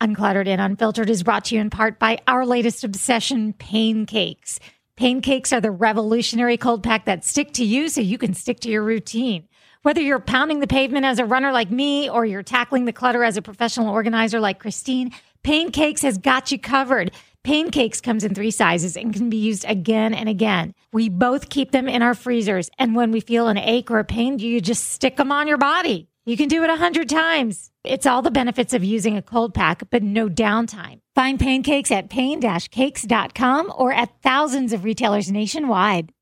Uncluttered and Unfiltered is brought to you in part by our latest obsession, Pain Cakes. Pain Cakes are the revolutionary cold pack that stick to you so you can stick to your routine. Whether you're pounding the pavement as a runner like me or you're tackling the clutter as a professional organizer like Christine, Pain Cakes has got you covered. Pain Cakes comes in three sizes and can be used again and again. We both keep them in our freezers, and when we feel an ache or a pain, you just stick them on your body. You can do it a hundred times. It's all the benefits of using a cold pack, but no downtime. Find Pain Cakes at pain-cakes.com or at thousands of retailers nationwide.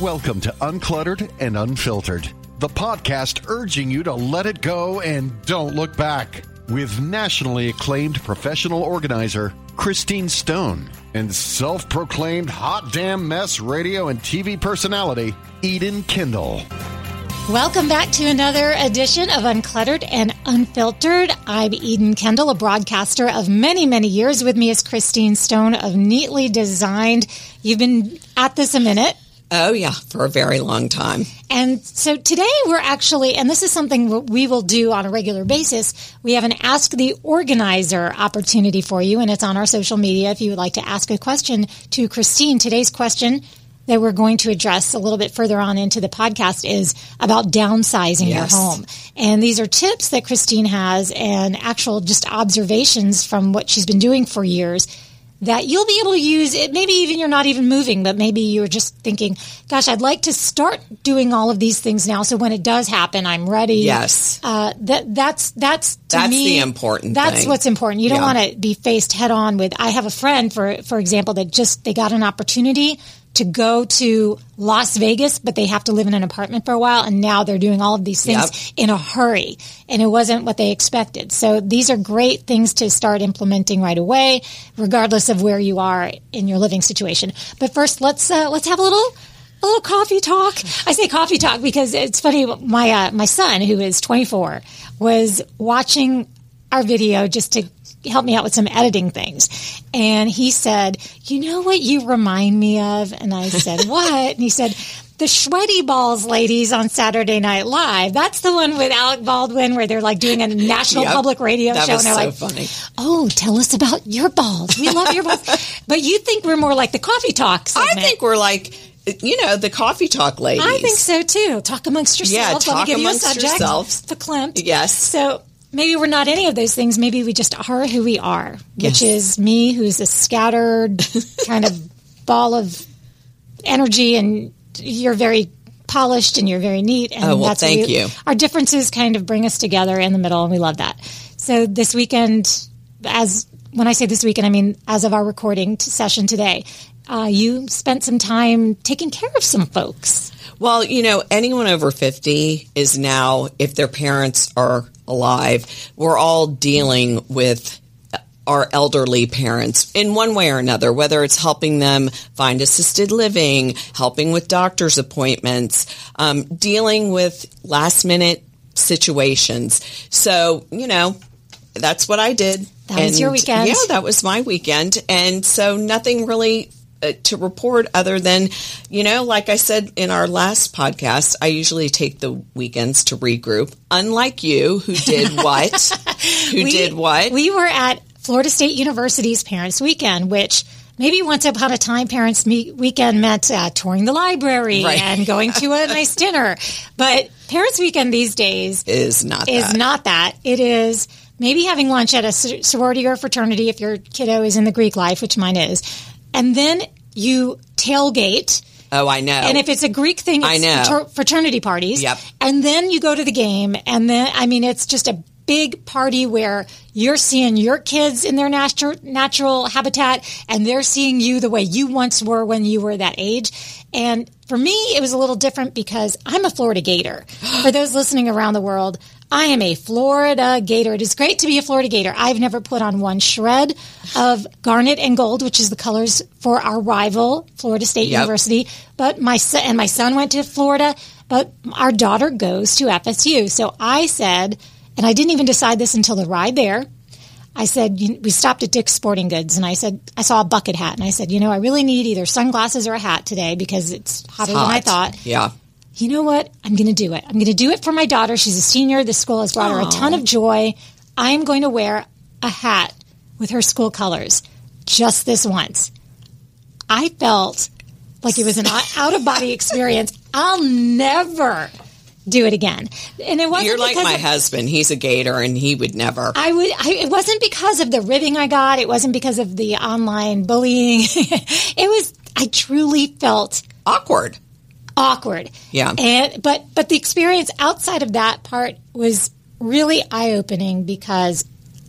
Welcome to Uncluttered and Unfiltered, the podcast urging you to let it go and don't look back. With nationally acclaimed professional organizer Christine Stone and self proclaimed hot damn mess radio and TV personality Eden Kendall. Welcome back to another edition of Uncluttered and Unfiltered. I'm Eden Kendall, a broadcaster of many, many years. With me is Christine Stone of Neatly Designed. You've been at this a minute. Oh, yeah, for a very long time. And so today we're actually, and this is something we will do on a regular basis, we have an Ask the Organizer opportunity for you, and it's on our social media if you would like to ask a question to Christine. Today's question that we're going to address a little bit further on into the podcast is about downsizing yes. your home. And these are tips that Christine has and actual just observations from what she's been doing for years that you'll be able to use it. Maybe even you're not even moving, but maybe you're just thinking, gosh, I'd like to start doing all of these things now. So when it does happen, I'm ready. Yes. Uh, that, that's, that's, that's me, the important That's thing. what's important. You don't yeah. want to be faced head on with, I have a friend, for, for example, that just, they got an opportunity to go to Las Vegas, but they have to live in an apartment for a while. And now they're doing all of these things yep. in a hurry. And it wasn't what they expected. So these are great things to start implementing right away, regardless of where you are in your living situation. But first, let's, uh, let's have a little, a little coffee talk. I say coffee talk because it's funny. My, uh, my son, who is 24, was watching our video just to help me out with some editing things. And he said, You know what you remind me of? And I said, What? And he said, the Schweddy Balls ladies on Saturday Night Live. That's the one with Alec Baldwin where they're like doing a national yep, public radio show. And they're so like, funny. Oh, tell us about your balls. We love your balls. but you think we're more like the coffee talk segment. I think we're like you know, the coffee talk ladies. I think so too. Talk amongst yourselves. Yeah, talk Let me give amongst you a subject yourselves. Yes. So maybe we're not any of those things. Maybe we just are who we are, yes. which is me, who's a scattered kind of ball of energy, and you're very polished and you're very neat. And oh, well, that's thank we, you. Our differences kind of bring us together in the middle, and we love that. So this weekend, as when I say this weekend, I mean as of our recording session today, uh, you spent some time taking care of some folks. Well, you know, anyone over 50 is now, if their parents are alive, we're all dealing with our elderly parents in one way or another, whether it's helping them find assisted living, helping with doctor's appointments, um, dealing with last minute situations. So, you know, that's what I did. That and was your weekend. Yeah, that was my weekend. And so nothing really to report other than, you know, like I said in our last podcast, I usually take the weekends to regroup. Unlike you, who did what? who we, did what? We were at Florida State University's Parents Weekend, which maybe once upon a time parents weekend meant uh, touring the library right. and going to a nice dinner but parents weekend these days is not is that. not that it is maybe having lunch at a sorority or fraternity if your kiddo is in the greek life which mine is and then you tailgate. Oh, I know. And if it's a Greek thing, it's I know. fraternity parties. Yep. And then you go to the game, and then I mean, it's just a big party where you're seeing your kids in their natural natural habitat, and they're seeing you the way you once were when you were that age. And for me, it was a little different because I'm a Florida Gator. For those listening around the world, I am a Florida Gator. It is great to be a Florida Gator. I've never put on one shred of garnet and gold, which is the colors for our rival, Florida State yep. University. But my son and my son went to Florida, but our daughter goes to FSU. So I said, and I didn't even decide this until the ride there. I said, we stopped at Dick's Sporting Goods and I said, I saw a bucket hat and I said, you know, I really need either sunglasses or a hat today because it's hotter it's hot. than I thought. Yeah. You know what? I'm going to do it. I'm going to do it for my daughter. She's a senior. The school has brought her a ton of joy. I'm going to wear a hat with her school colors just this once. I felt like it was an out of body experience. I'll never do it again. And it wasn't You're like my of- husband. He's a gator and he would never. I would. I, it wasn't because of the ribbing I got. It wasn't because of the online bullying. it was. I truly felt Awkward. Awkward. Yeah. And but but the experience outside of that part was really eye opening because.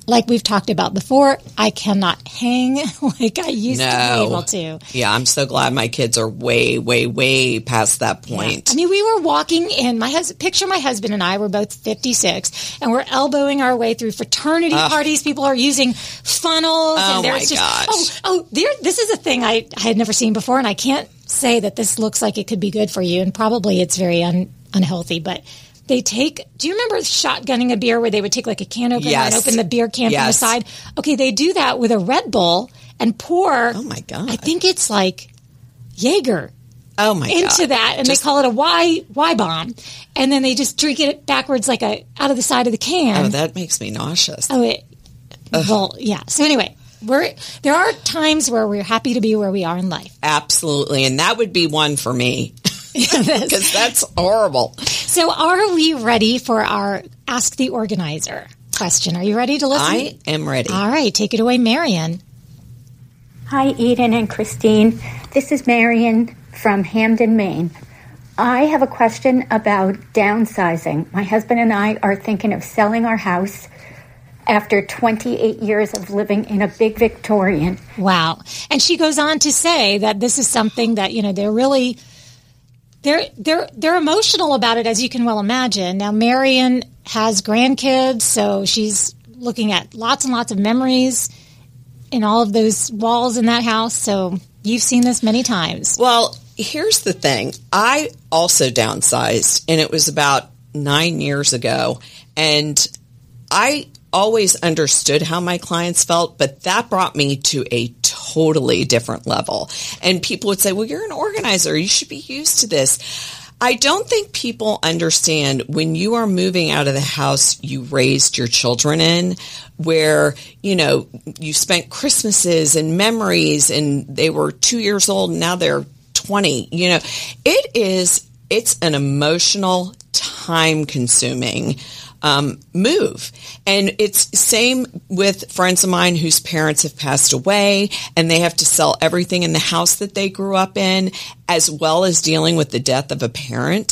Like we've talked about before, I cannot hang like I used to be able to. Yeah, I'm so glad my kids are way, way, way past that point. I mean, we were walking in. My husband, picture my husband and I were both 56, and we're elbowing our way through fraternity parties. People are using funnels, Oh, and there's my just gosh. oh oh. There, this is a thing I, I had never seen before, and I can't say that this looks like it could be good for you, and probably it's very un, unhealthy, but. They take. Do you remember shotgunning a beer where they would take like a can opener Yes. and open the beer can from the side? Okay, they do that with a Red Bull and pour. Oh my God. I think it's like Jaeger oh my into God. that, and Just- they call it a Y Y bomb, and then they just drink it backwards like a out of the side of the can. Oh, that makes me nauseous. Oh, it. Well, yeah. So anyway, we're there are times where we're happy to be where we are in life. Absolutely. And that would be one for me because that's horrible. So, are we ready for our Ask the Organizer question? Are you ready to listen? I am ready. All right, take it away, Marion. Hi, Eden and Christine. This is Marion from Hampden, Maine. I have a question about downsizing. My husband and I are thinking of selling our house after 28 years of living in a big Victorian. Wow. And she goes on to say that this is something that, you know, they're really they're they're they're emotional about it as you can well imagine. Now Marion has grandkids, so she's looking at lots and lots of memories in all of those walls in that house. So you've seen this many times. Well, here's the thing. I also downsized, and it was about nine years ago. And I always understood how my clients felt, but that brought me to a totally different level. And people would say, well, you're an organizer. You should be used to this. I don't think people understand when you are moving out of the house you raised your children in, where, you know, you spent Christmases and memories and they were two years old and now they're 20. You know, it is, it's an emotional, time consuming um, move. And it's same with friends of mine whose parents have passed away and they have to sell everything in the house that they grew up in as well as dealing with the death of a parent.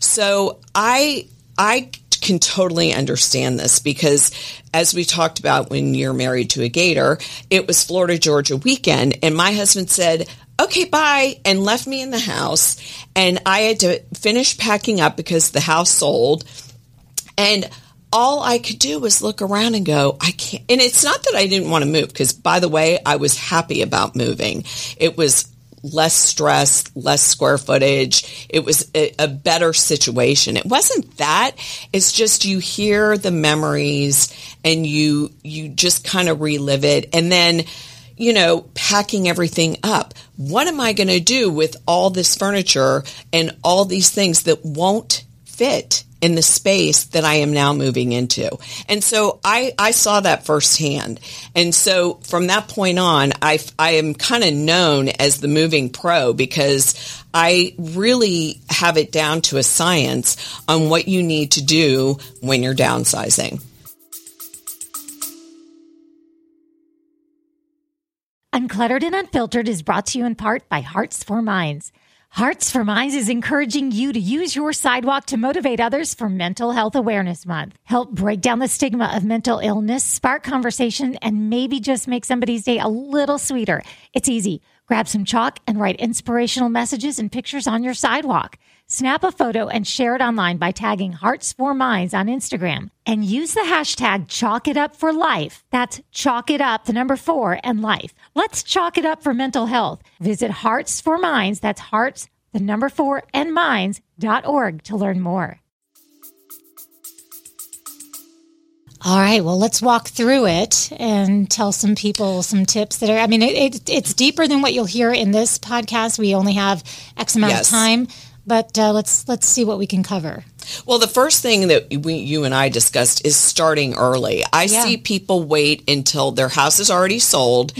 So I, I can totally understand this because as we talked about when you're married to a gator, it was Florida Georgia weekend and my husband said, okay, bye, and left me in the house. And I had to finish packing up because the house sold. And all I could do was look around and go, I can't. And it's not that I didn't want to move, because by the way, I was happy about moving. It was less stress, less square footage. It was a, a better situation. It wasn't that. It's just you hear the memories and you, you just kind of relive it. And then, you know, packing everything up. What am I going to do with all this furniture and all these things that won't fit in the space that I am now moving into. And so I, I saw that firsthand. And so from that point on, I, I am kind of known as the moving pro because I really have it down to a science on what you need to do when you're downsizing. Uncluttered and Unfiltered is brought to you in part by Hearts for Minds. Hearts for Minds is encouraging you to use your sidewalk to motivate others for Mental Health Awareness Month. Help break down the stigma of mental illness, spark conversation, and maybe just make somebody's day a little sweeter. It's easy. Grab some chalk and write inspirational messages and pictures on your sidewalk. Snap a photo and share it online by tagging Hearts for Minds on Instagram and use the hashtag Chalk It Up for Life. That's Chalk It Up, the number four, and life. Let's chalk it up for mental health. Visit Hearts for Minds, that's Hearts, the number four, and Minds.org to learn more. All right, well, let's walk through it and tell some people some tips that are. I mean, it, it, it's deeper than what you'll hear in this podcast. We only have X amount Yes. of time, but uh, let's let's see what we can cover. Well, the first thing that we, you and I discussed is starting early. I Yeah. see people wait until their house is already sold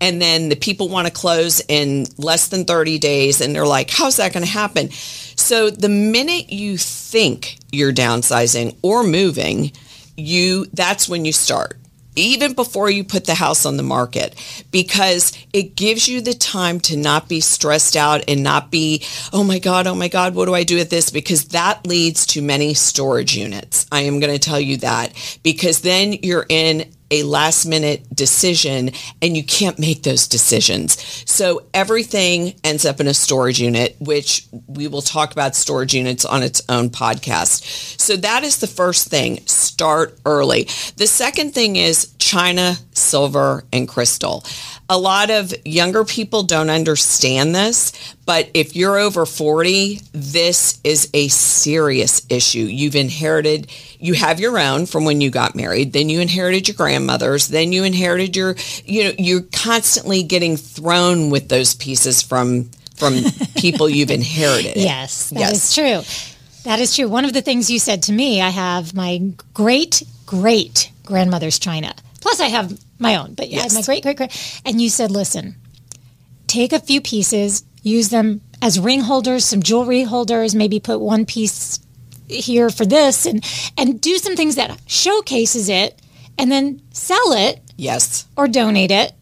and then the people want to close in less than 30 days and they're like, how's that going to happen? So the minute you think you're downsizing or moving, you that's when you start even before you put the house on the market because it gives you the time to not be stressed out and not be oh my god oh my god what do i do with this because that leads to many storage units i am going to tell you that because then you're in a last minute decision and you can't make those decisions. So everything ends up in a storage unit, which we will talk about storage units on its own podcast. So that is the first thing. Start early. The second thing is china, silver, and crystal. A lot of younger people don't understand this, but if you're over 40, this is a serious issue. You've inherited, you have your own from when you got married, then you inherited your grandmother's, then you inherited your, you know, you're constantly getting thrown with those pieces from from people you've inherited. Yes, that is Yes. true. That is true. One of the things you said to me, I have my great great grandmother's china. Plus, I have my own, but yeah, Yes. my great great great. And you said, listen, take a few pieces, use them as ring holders, some jewelry holders, maybe put one piece here for this, and and do some things that showcases it, and then sell it Yes. or donate it.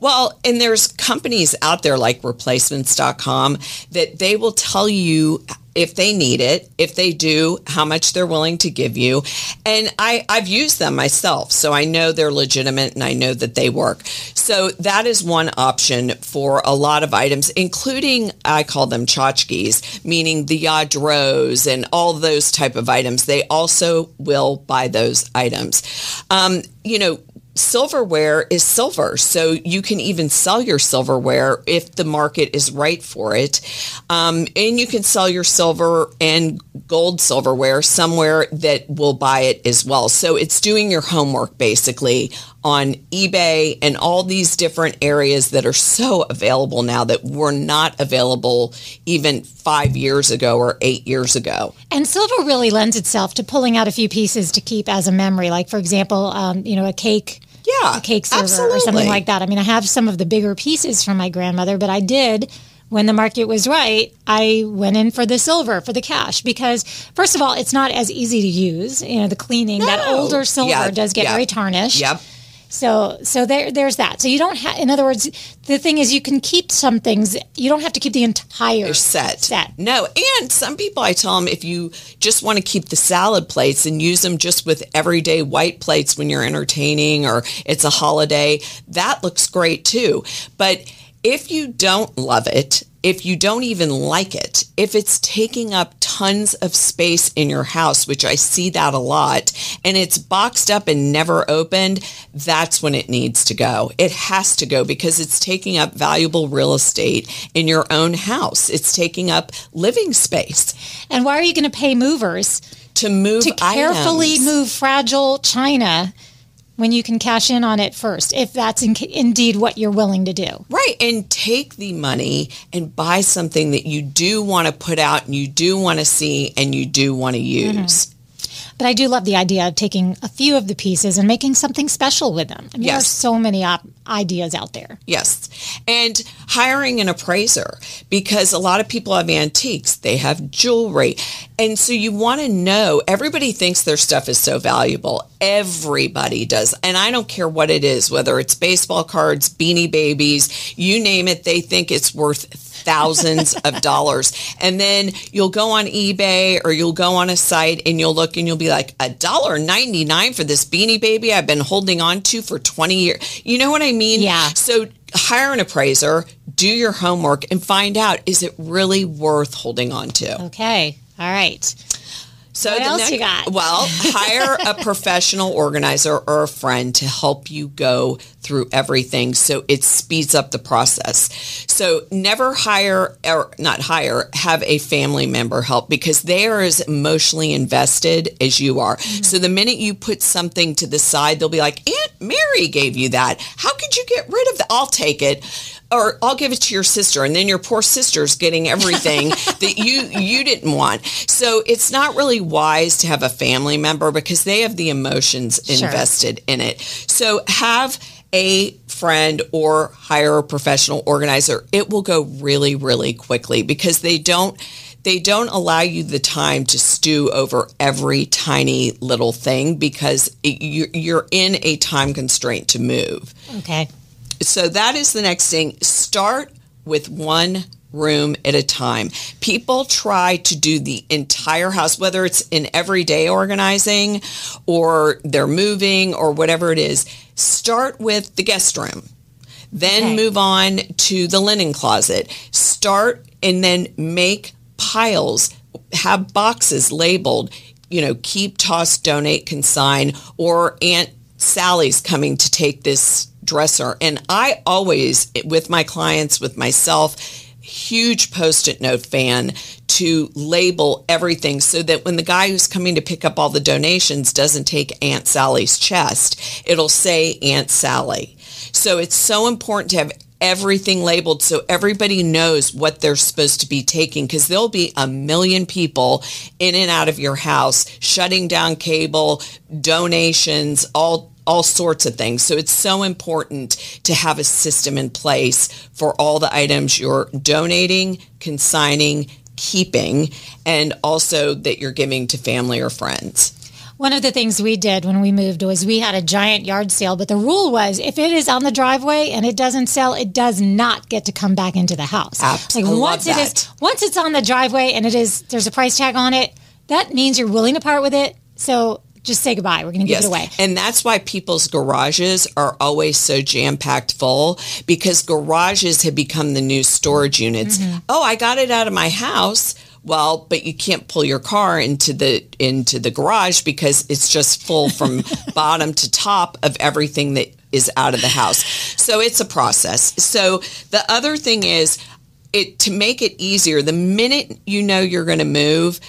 Well, and there's companies out there like replacements.com that they will tell you if they need it, if they do, how much they're willing to give you. And I, I've used them myself, so I know they're legitimate and I know that they work. So that is one option for a lot of items, including I call them tchotchkes, meaning the Lladros and all those type of items. They also will buy those items. Um, you know, silverware is silver. So you can even sell your silverware if the market is right for it. Um, and you can sell your silver and gold silverware somewhere that will buy it as well. So it's doing your homework basically on eBay and all these different areas that are so available now that were not available even five years ago or eight years ago. And silver really lends itself to pulling out a few pieces to keep as a memory. Like, for example, um, you know, a cake. Yeah, a cake server or something like that. I mean, I have some of the bigger pieces from my grandmother, but I did when the market was right. I went in for the silver for the cash because, first of all, it's not as easy to use. You know, the cleaning that older silver Yeah, does get yeah. very tarnished. Yep. So, so there, there's that. So you don't have. In other words, the thing is, you can keep some things. You don't have to keep the entire set. Set. No, and some people I tell them if you just want to keep the salad plates and use them just with everyday white plates when you're entertaining or it's a holiday, that looks great too. But if you don't love it, if you don't even like it, if it's taking up tons of space in your house, which I see that a lot, and it's boxed up and never opened, that's when it needs to go. It has to go because it's taking up valuable real estate in your own house. It's taking up living space And why are you going to pay movers to move to carefully items. move fragile china when you can cash in on it first, if that's in, indeed what you're willing to do. Right. And take the money and buy something that you do want to put out and you do want to see and you do want to mm-hmm. use. But I do love the idea of taking a few of the pieces and making something special with them. I mean, there are so many op- ideas out there. Yes. And hiring an appraiser because a lot of people have antiques, they have jewelry. And so you want to know everybody thinks their stuff is so valuable. Everybody does. And I don't care what it is, whether it's baseball cards, beanie babies, you name it, they think it's worth thousands of dollars. And then you'll go on eBay or you'll go on a site and you'll look and you'll be like, a dollar ninety nine for this beanie baby I've been holding on to for 20 years. You know what I mean? Yeah. So hire an appraiser, do your homework and find out, is it really worth holding on to? Okay. All right. So What the else you got? Well, hire a professional organizer or a friend to help you go through everything so it speeds up the process. So never hire or not hire, have a family member help because they are as emotionally invested as you are. Mm-hmm. So the minute you put something to the side, they'll be like, Aunt Mary gave you that. How could you get rid of that? I'll take it or I'll give it to your sister and then your poor sister's getting everything that you you didn't want. So it's not really wise to have a family member because they have the emotions Sure. invested in it. So have a friend or hire a professional organizer. It will go really really quickly because they don't they don't allow you the time to stew over every tiny little thing because it, you're, you're in a time constraint to move. Okay. So that is the next thing. Start with one room at a time. People try to do the entire house, whether it's in everyday organizing or they're moving or whatever it is. Start with the guest room. Then Okay. move on to the linen closet. Start and then make piles. Have boxes labeled, you know, keep, toss, donate, consign, or Aunt Sally's coming to take this dresser. And I always, with my clients, with myself, huge post-it note fan to label everything so that when the guy who's coming to pick up all the donations doesn't take Aunt Sally's chest, it'll say Aunt Sally. So it's so important to have everything labeled so everybody knows what they're supposed to be taking because there'll be a million people in and out of your house shutting down cable, donations, all all sorts of things. So it's so important to have a system in place for all the items you're donating, consigning, keeping, and also that you're giving to family or friends. One of the things we did when we moved was we had a giant yard sale, but the rule was if it is on the driveway and it doesn't sell, it does not get to come back into the house. Abs- Like once it is once it's on the driveway and it is there's a price tag on it, that means you're willing to part with it. So just say goodbye. We're going to give it away. And that's why people's garages are always so jam packed full because garages have become the new storage units. Mm-hmm. Oh, I got it out of my house. Well, but you can't pull your car into the into the garage because it's just full from bottom to top of everything that is out of the house. So it's a process. So the other thing is it to make it easier, the minute you know you're going to move,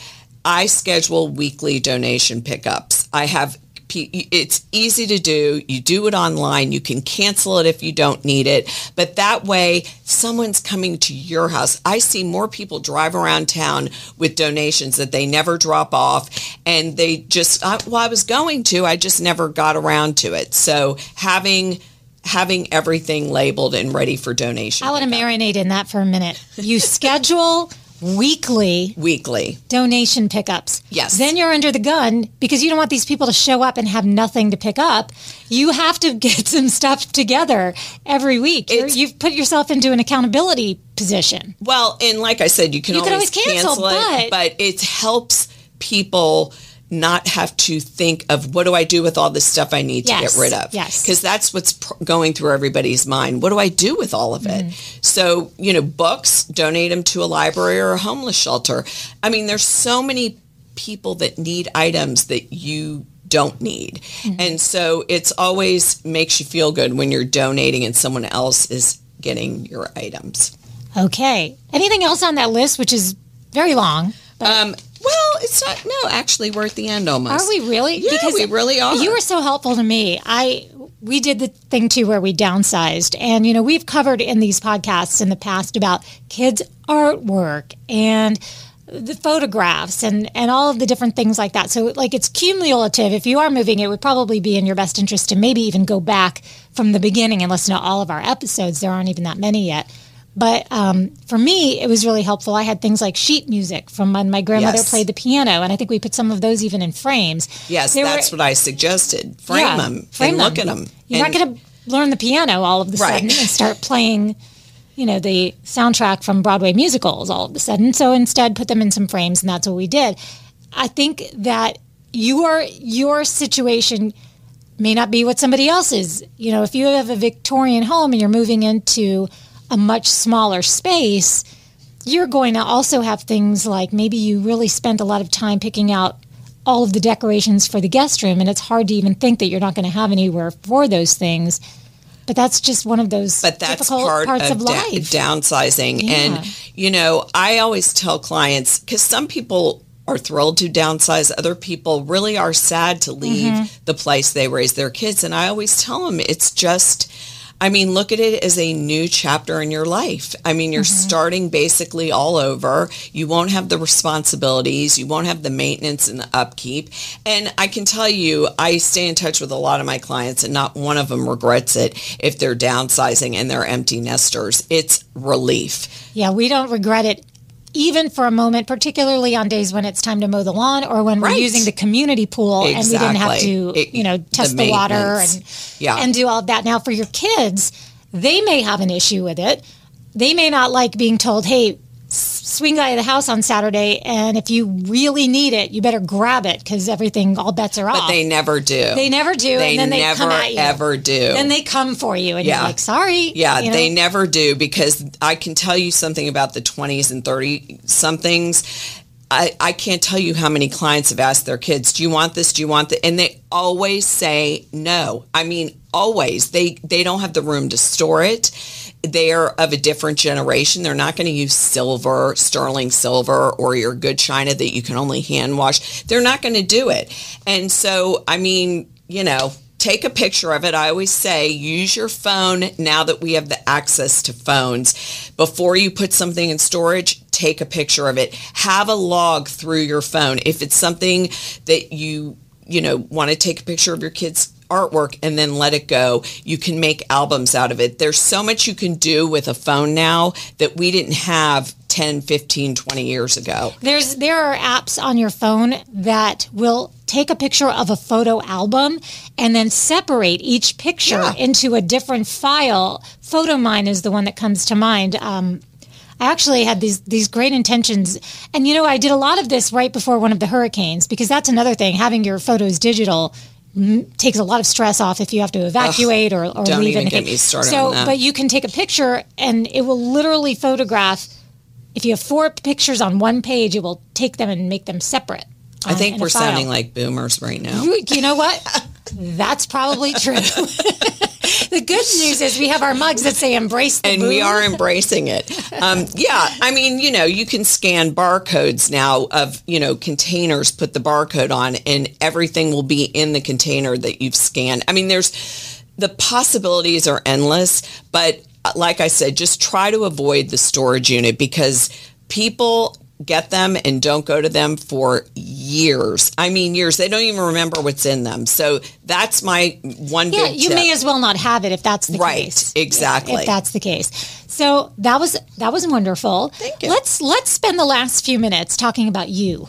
I schedule weekly donation pickups. I have it's easy to do. You do it online. You can cancel it if you don't need it. But that way, someone's coming to your house. I see more people drive around town with donations that they never drop off. And they just, I, well, I was going to, I just never got around to it. So having, having everything labeled and ready for donation I want to marinate in that for a minute. You schedule weekly weekly. donation pickups. Yes. Then you're under the gun because you don't want these people to show up and have nothing to pick up. You have to get some stuff together every week. It's- you've put yourself into an accountability position. Well, and like I said, you can You can always, always cancel, it, but it helps people not have to think of what do I do with all this stuff I need to get rid of. yes. Because that's what's pr- going through everybody's mind. What do I do with all of it? Mm-hmm. So, you know, books, donate them to a library or a homeless shelter. I mean, there's so many people that need items that you don't need. Mm-hmm. And so it's always makes you feel good when you're donating and someone else is getting your items. Okay. Anything else on that list, which is very long? But Um, well, it's not. No, actually, we're at the end almost. are we really? Yeah, we really are. You were so helpful to me. I we did the thing too where we downsized, and you know we've covered in these podcasts in the past about kids' artwork and the photographs and and all of the different things like that. So like it's cumulative. If you are moving, it would probably be in your best interest to maybe even go back from the beginning and listen to all of our episodes. There aren't even that many yet. But um, for me, it was really helpful. I had things like sheet music from when my grandmother Yes. played the piano, and I think we put some of those even in frames. Yes, They were- that's what I suggested. Frame yeah, them frame and look at them. them. You're not going to learn the piano all of a Right. sudden and start playing, you know, the soundtrack from Broadway musicals all of a sudden. So instead, put them in some frames, and that's what we did. I think that your your situation may not be what somebody else's. You know, if you have a Victorian home and you're moving into a much smaller space, you're going to also have things like maybe you really spent a lot of time picking out all of the decorations for the guest room, and it's hard to even think that you're not going to have anywhere for those things. But that's just one of those but that's difficult part parts of, of, da- life. downsizing Yeah. and you know i always tell clients because some people are thrilled to downsize. Other people really are sad to leave Mm-hmm. the place they raised their kids. And I always tell them it's just, I mean, look at it as a new chapter in your life. I mean, you're Mm-hmm. starting basically all over. You won't have the responsibilities. You won't have the maintenance and the upkeep. And I can tell you, I stay in touch with a lot of my clients and not one of them regrets it if they're downsizing and they're empty nesters. It's relief. Yeah, we don't regret it even for a moment, particularly on days when it's time to mow the lawn or when we're using the community pool and we didn't have to, It- you know, test the the, water and Yeah. and do all of that. Now for your kids, they may have an issue with it. They may not like being told, "Hey, swing by the house on Saturday, and if you really need it, you better grab it because everything, all bets are But off." But they never do. They never do, They and then they never come at you. ever do. then they come for you, and Yeah. you're like, "Sorry." Yeah, you know? they never do because I can tell you something about the 20s and 30 somethings. I, I can't tell you how many clients have asked their kids, "Do you want this? Do you want that?" And they always say no. I mean, always. They they don't have the room to store it. They're of a different generation. They're not going to use silver, sterling silver, or your good china that you can only hand wash. They're not going to do it. And so, I mean, you know, take a picture of it. I always say use your phone now that we have the access to phones. Before you put something in storage, take a picture of it. Have a log through your phone. If it's something that you, you know, want to take a picture of your kids artwork and then let it go. You can make albums out of it. There's so much you can do with a phone now that we didn't have 10, 15, 20 years ago. There's there are apps on your phone that will take a picture of a photo album and then separate each picture Yeah. into a different file. Photomyne is the one that comes to mind. Um, I actually had these these great intentions, and you know I did a lot of this right before one of the hurricanes because that's another thing. Having your photos digital takes a lot of stress off if you have to evacuate or, or don't leave even anything. get me started so, but you can take a picture and it will literally photograph. If you have four pictures on one page, it will take them and make them separate. I think we're sounding like boomers right now. You, you know what? That's probably true. the good news is we have our mugs that say "Embrace the and we are embracing it. Um, yeah, I mean, you know, you can scan barcodes now of you know containers. Put the barcode on, and everything will be in the container that you've scanned. I mean, there's the possibilities are endless, but uh, like I said, just try to avoid the storage unit because people get them and don't go to them for years. I mean, years. They don't even remember what's in them. So that's my one Yeah, big you tip. may as well not have it if that's the Right, case. Right. Exactly. If that's the case. So that was that was wonderful. Thank you. Let's let's spend the last few minutes talking about you.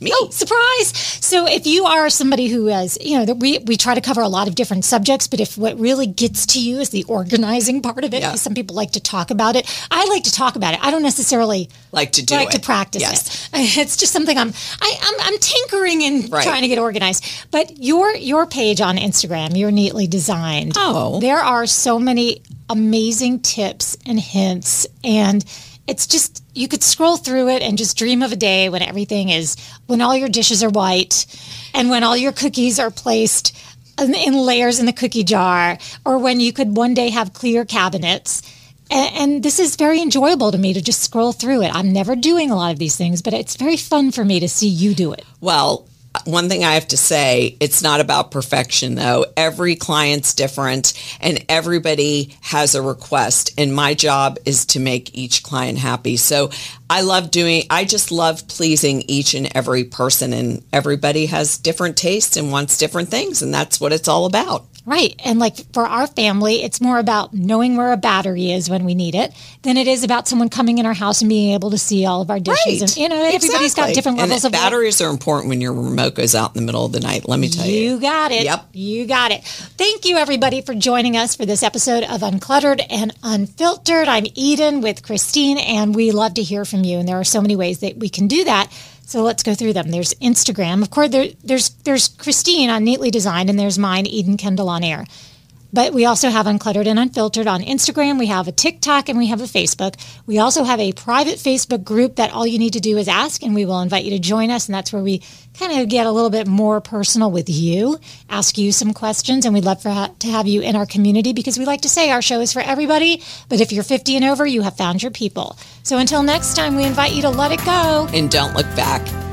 Oh, me. Oh, surprise! So, if you are somebody who has, you know, that we we try to cover a lot of different subjects, but if what really gets to you is the organizing part of it, Yeah. some people like to talk about it. I like to talk about it. I don't necessarily Like to do it. like it. to practice Yes. it. It's just something I'm I, I'm I'm tinkering and Right. trying to get organized. But your your page on Instagram, you're neatly designed. Oh. there are so many amazing tips and hints and. It's just you could scroll through it and just dream of a day when everything is when all your dishes are white and when all your cookies are placed in, layers in the cookie jar or when you could one day have clear cabinets and this is very enjoyable to me to just scroll through it. I'm never doing a lot of these things, but it's very fun for me to see you do it. Well, one thing I have to say, it's not about perfection though. Every client's different and everybody has a request and my job is to make each client happy. So I love doing, I just love pleasing each and every person and everybody has different tastes and wants different things and that's what it's all about. Right. And like for our family, it's more about knowing where a battery is when we need it than it is about someone coming in our house and being able to see all of our dishes. And, you know, everybody's got Exactly. different levels of batteries are important when your remote goes out in the middle of the night. Let me tell you. You got it. Yep. You got it. Thank you, everybody, for joining us for this episode of Uncluttered and Unfiltered. I'm Eden with Christine, and we love to hear from you. And there are so many ways that we can do that. So let's go through them. There's Instagram. Of course, there, there's there's Christine on Neatly Designed, and there's mine, Eden Kendall on Air. But we also have Uncluttered and Unfiltered on Instagram. We have a TikTok and we have a Facebook. We also have a private Facebook group that all you need to do is ask, and we will invite you to join us. And that's where we kind of get a little bit more personal with you, ask you some questions, and we'd love for ha- to have you in our community because we like to say our show is for everybody. But if you're 50 and over, you have found your people. So until next time, we invite you to let it go. And don't look back.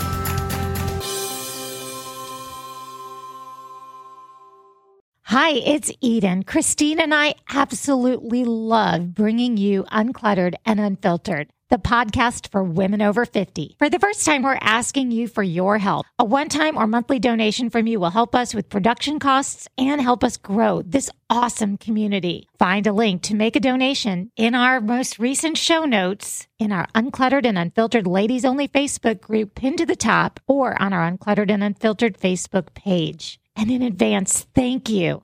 Hi, it's Eden. Christine and I absolutely love bringing you Uncluttered and Unfiltered, the podcast for women over 50. For the first time, we're asking you for your help. A one time or monthly donation from you will help us with production costs and help us grow this awesome community. Find a link to make a donation in our most recent show notes in our Uncluttered and Unfiltered Ladies Only Facebook group pinned to the top or on our Uncluttered and Unfiltered Facebook page. And in advance, thank you